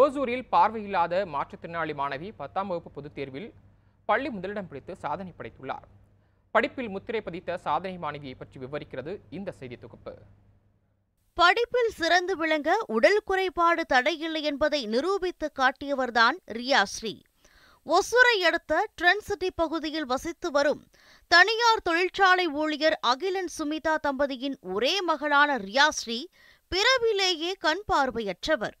ஓசூரில் பார்வையில்லாத மாற்றுத்திறனாளி மாணவி பத்தாம் வகுப்பு பொதுத் தேர்வில் பள்ளி முதலிடம் பிடித்து சாதனை படைத்துள்ளார். படிப்பில் முத்திரை பதித்த சாதனை மாணவியை பற்றி விவரிக்கிறது இந்த செய்தி தொகுப்பு. படிப்பில் சிறந்து விளங்க உடல் குறைபாடு தடையில்லை என்பதை நிரூபித்து காட்டியவர்தான் ரியாஸ்ரீ ஒசூரை அடுத்த ட்ரெண்ட் சிட்டி பகுதியில் வசித்து வரும் தனியார் தொழிற்சாலை ஊழியர் அகிலன் சுமிதா தம்பதியின் ஒரே மகளான ரியாஸ்ரீ பிறவிலேயே கண் பார்வையற்றவர்.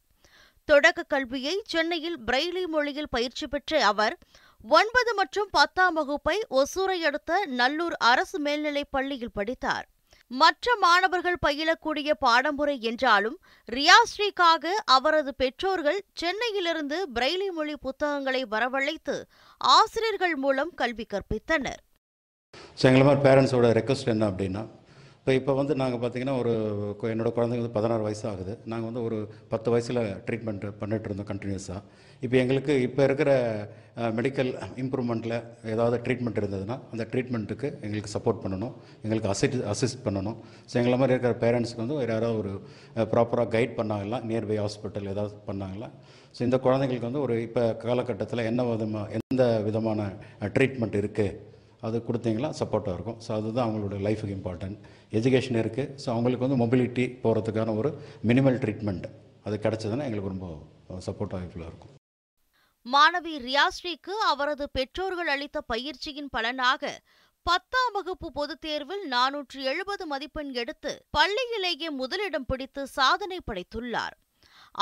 தொடக்க கல்வியை சென்னையில் பிரெய்லி மொழியில் பயிற்சி பெற்ற அவர் ஒன்பது மற்றும் பத்தாம் வகுப்பை ஒசூரை அடுத்த நல்லூர் அரசு மேல்நிலைப் பள்ளியில் படித்தார். மற்ற மாணவர்கள் பயிலக்கூடிய பாடமுறை என்றாலும் ரியாஸ்ரீக்காக அவரது பெற்றோர்கள் சென்னையிலிருந்து பிரெய்லி மொழி புத்தகங்களை வரவழைத்து ஆசிரியர்கள் மூலம் கல்வி கற்பித்தனர். ஸோ எங்களை மாதிரி பேரண்ட்ஸோட ரெக்வஸ்ட் என்ன அப்படின்னா இப்போ இப்போ வந்து நாங்கள் பார்த்தீங்கன்னா ஒரு என்னோடய என்னோட குழந்தைங்க வந்து பதினாறு வயசு ஆகுது. நாங்கள் வந்து ஒரு பத்து வயசில் ட்ரீட்மெண்ட் பண்ணிட்டு இருந்தோம் கண்டினியூஸாக இப்போ எங்களுக்கு இப்போ இருக்கிற மெடிக்கல் இம்ப்ரூவ்மெண்ட்டில் ஏதாவது ட்ரீட்மெண்ட் இருந்ததுன்னா அந்த ட்ரீட்மெண்ட்டுக்கு எங்களுக்கு சப்போர்ட் பண்ணணும். எங்களுக்கு அசிட் அசிஸ்ட் பண்ணணும். ஸோ எங்களை மாதிரி இருக்கிற பேரண்ட்ஸ்க்கு வந்து வேறு யாராவது ஒரு ப்ராப்பராக கைட் பண்ணாங்களா? நியர்பை ஹாஸ்பிட்டல் ஏதாவது பண்ணாங்களா? ஸோ இந்த குழந்தைங்களுக்கு வந்து ஒரு இப்போ காலகட்டத்தில் என்ன விதமாக எந்த விதமான ட்ரீட்மெண்ட் இருக்குது அது கொடுத்தீங்களா? சப்போர்ட்டாக இருக்கும். ஸோ அதுதான் அவங்களோட லைஃபுக்கு இம்பார்ட்டன்ட் எஜுகேஷன் இருக்குது ஸோ அவங்களுக்கு வந்து மொபிலிட்டி போகிறதுக்கான ஒரு மினிமல் ட்ரீட்மெண்ட் அது கிடச்சதுன்னா எங்களுக்கு ரொம்ப சப்போர்ட்டாக வாய்ப்புலாம் இருக்கும். மாணவி ரியாஸ்ரீக்கு அவரது பெற்றோர்கள் அளித்த பயிற்சியின் பலனாக பத்தாம் வகுப்பு பொதுத் தேர்வில் நானூற்று எழுபது மதிப்பெண் எடுத்து பள்ளியிலேயே முதலிடம் பிடித்து சாதனை படைத்துள்ளார்.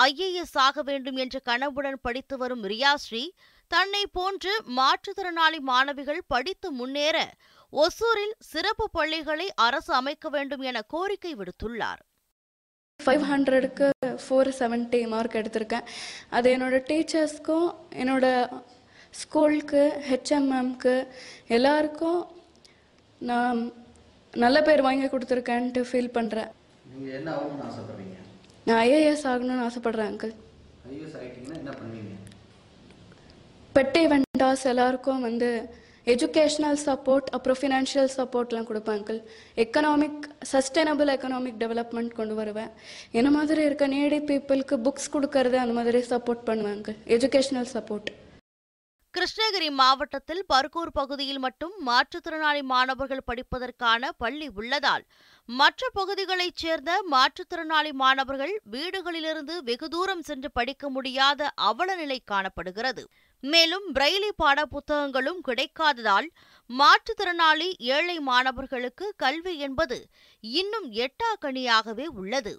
ஐஏஎஸ் ஆக வேண்டும் என்ற கனவுடன் படித்து வரும் ரியாஸ்ரீ தன்னை போன்று மாற்றுத்திறனாளி மாணவிகள் படித்து முன்னேற ஒசூரில் சிறப்பு பள்ளிகளை அரசு அமைக்க வேண்டும் என கோரிக்கை விடுத்துள்ளார். ஃபைவ் ஹண்ட்ரடுக்கு ஃபோர் செவன்ட்டி மார்க் எடுத்திருக்கேன். அது என்னோட டீச்சர்ஸ்க்கும் என்னோட ஸ்கூலுக்கு ஹெச்எம்எம்க்கு எல்லாருக்கும் நான் நல்ல பேர் வாங்கி கொடுத்துருக்கேன்ட்டு ஃபீல் பண்ணுறேன் நான் ஐஏஎஸ் ஆகணும்னு ஆசைப்பட்றேன் அங்கிள் ஐஏஎஸ் ஆகிட்டீங்கன்னா என்ன பண்ணுவீங்க பெட்டை வெண்டாஸ் எல்லாருக்கும் வந்து எஜுகேஷ்னல் சப்போர்ட் அப்புறம் ஃபினான்ஷியல் சப்போர்ட்லாம் கொடுப்பேன் uncle economic sustainable economic development கொண்டு வருவேன். என்ன மாதிரி இருக்க நீடி பீப்புளுக்கு புக்ஸ் கொடுக்கறது அந்த மாதிரி சப்போர்ட் பண்ணுவேன் அங்கிள் எஜுகேஷ்னல் சப்போர்ட் கிருஷ்ணகிரி மாவட்டத்தில் பர்கூர் பகுதியில் மட்டும் மாற்றுத்திறனாளி மாணவர்கள் படிப்பதற்கான பள்ளி உள்ளதால் மற்ற பகுதிகளைச் சேர்ந்த மாற்றுத்திறனாளி மாணவர்கள் வீடுகளிலிருந்து வெகு தூரம் சென்று படிக்க முடியாத அவல நிலை காணப்படுகிறது. மேலும் பிரெய்லி பாட புத்தகங்களும் கிடைக்காததால் மாற்றுத்திறனாளி ஏழை மாணவர்களுக்கு கல்வி என்பது இன்னும் எட்டாக்கனியாகவே உள்ளது.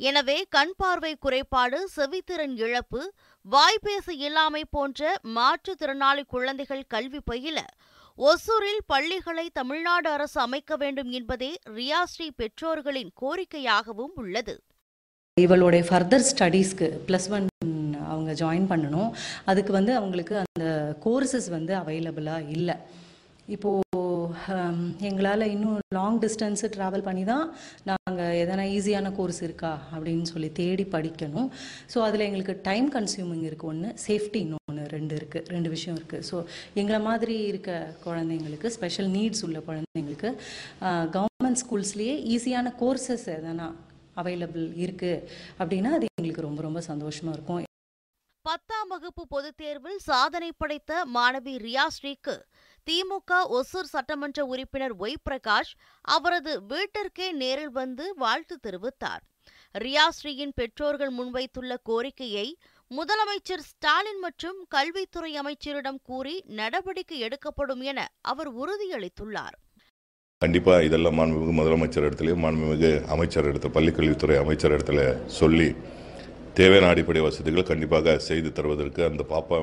எனவே கண் பார்வை குறைபாடு செவித்திறன் இழப்பு வாய்ப்பேசு இல்லாமை போன்ற மாற்றுத்திறனாளி குழந்தைகள் கல்வி பயில ஒசூரில் பள்ளிகளை தமிழ்நாடு அரசு அமைக்க வேண்டும் என்பதே ரியாஸ்ரீ பெற்றோர்களின் கோரிக்கையாகவும் உள்ளது. இவளுடைய ஃபர்தர் ஸ்டடீஸ்க்கு ப்ளஸ் ஒன் அவங்க ஜாயின் பண்ணணும். அதுக்கு வந்து அவங்களுக்கு அந்த கோர்சஸ் வந்து அவைலபிளாக இல்லை. இப்போது எங்களால் இன்னும் லாங் டிஸ்டன்ஸு ட்ராவல் பண்ணி தான் நாங்கள் எதனா ஈஸியான கோர்ஸ் இருக்கா அப்படின்னு சொல்லி தேடி படிக்கணும். ஸோ அதில் எங்களுக்கு டைம் கன்சியூமிங் இருக்குது ஒன்று சேஃப்டி இன்னொன்று ரெண்டு இருக்குது ரெண்டு விஷயம் இருக்குது ஸோ எங்களை மாதிரி இருக்க குழந்தைங்களுக்கு ஸ்பெஷல் நீட்ஸ் உள்ள குழந்தைங்களுக்கு கவர்மெண்ட் ஸ்கூல்ஸ்லேயே ஈஸியான கோர்சஸ் எதனா அவைலபிள் இருக்குது அப்படின்னா அது எங்களுக்கு ரொம்ப ரொம்ப சந்தோஷமாக இருக்கும். பத்தாம் வகுப்பு பொதுத் தேர்வில் சாதனை படைத்த மாணவி ரியாஸ்ரீக்கு திமுக ஒசூர் சட்டமன்ற உறுப்பினர் ஒய் பிரகாஷ் அவரது வீட்டிற்கே நேரில் வந்து வாழ்த்து தெரிவித்தார். ரியாஸ்ரீயின் பெற்றோர்கள் முன்வைத்துள்ள கோரிக்கையை முதலமைச்சர் ஸ்டாலின் மற்றும் கல்வித்துறை அமைச்சரிடம் கூறி நடவடிக்கை எடுக்கப்படும் என அவர் உறுதியளித்துள்ளார். கண்டிப்பாக இதெல்லாம் மாண்புமிகு முதலமைச்சர் இடத்துலையும் மாண்புமிகு அமைச்சர் இடத்துல பள்ளிக்கல்வித்துறை அமைச்சர் இடத்துல சொல்லி தேவையான அடிப்படை வசதிகள் கண்டிப்பாக செய்து தருவதற்கு அந்த பாப்பா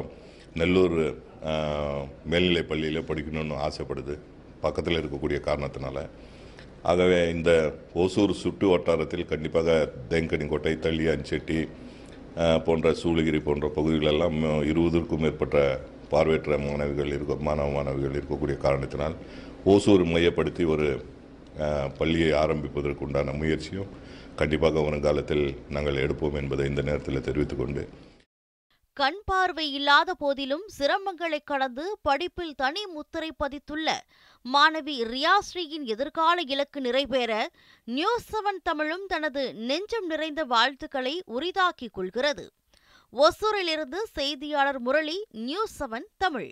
நெல்லூர் மேல்நிலை பள்ளியில் படிக்கணும்னு ஆசைப்படுது. பக்கத்தில் இருக்கக்கூடிய காரணத்தினால. ஆகவே இந்த ஓசூர் சுற்று வட்டாரத்தில் கண்டிப்பாக தேங்கனிக்கோட்டை தள்ளி அஞ்செட்டி போன்ற சூளகிரி போன்ற பகுதிகளெல்லாம் இருபதுக்கும் மேற்பட்ட பார்வையற்ற மாணவிகள் இருக்க மாணவ மாணவிகள் இருக்கக்கூடிய காரணத்தினால் ஓசூர் மையப்படுத்தி ஒரு பள்ளியை ஆரம்பிப்பதற்குண்டான முயற்சியும் கண்டிப்பாக வருங்காலத்தில் நாங்கள் எடுப்போம் என்பதை இந்த நேரத்தில் தெரிவித்துக்கொண்டு கண் பார்வை இல்லாத போதிலும் சிரமங்களை கடந்து படிப்பில் தனி முத்திரை பதித்துள்ள மாணவி ரியாஸ்ரீயின் எதிர்கால இலக்கு நிறைவேற நியூஸ் செவன் தமிழும் தனது நெஞ்சம் நிறைந்த வாழ்த்துக்களை உரிதாக்கிக் கொள்கிறது. ஒசூரிலிருந்து செய்தியாளர் முரளி நியூஸ் செவன் தமிழ்.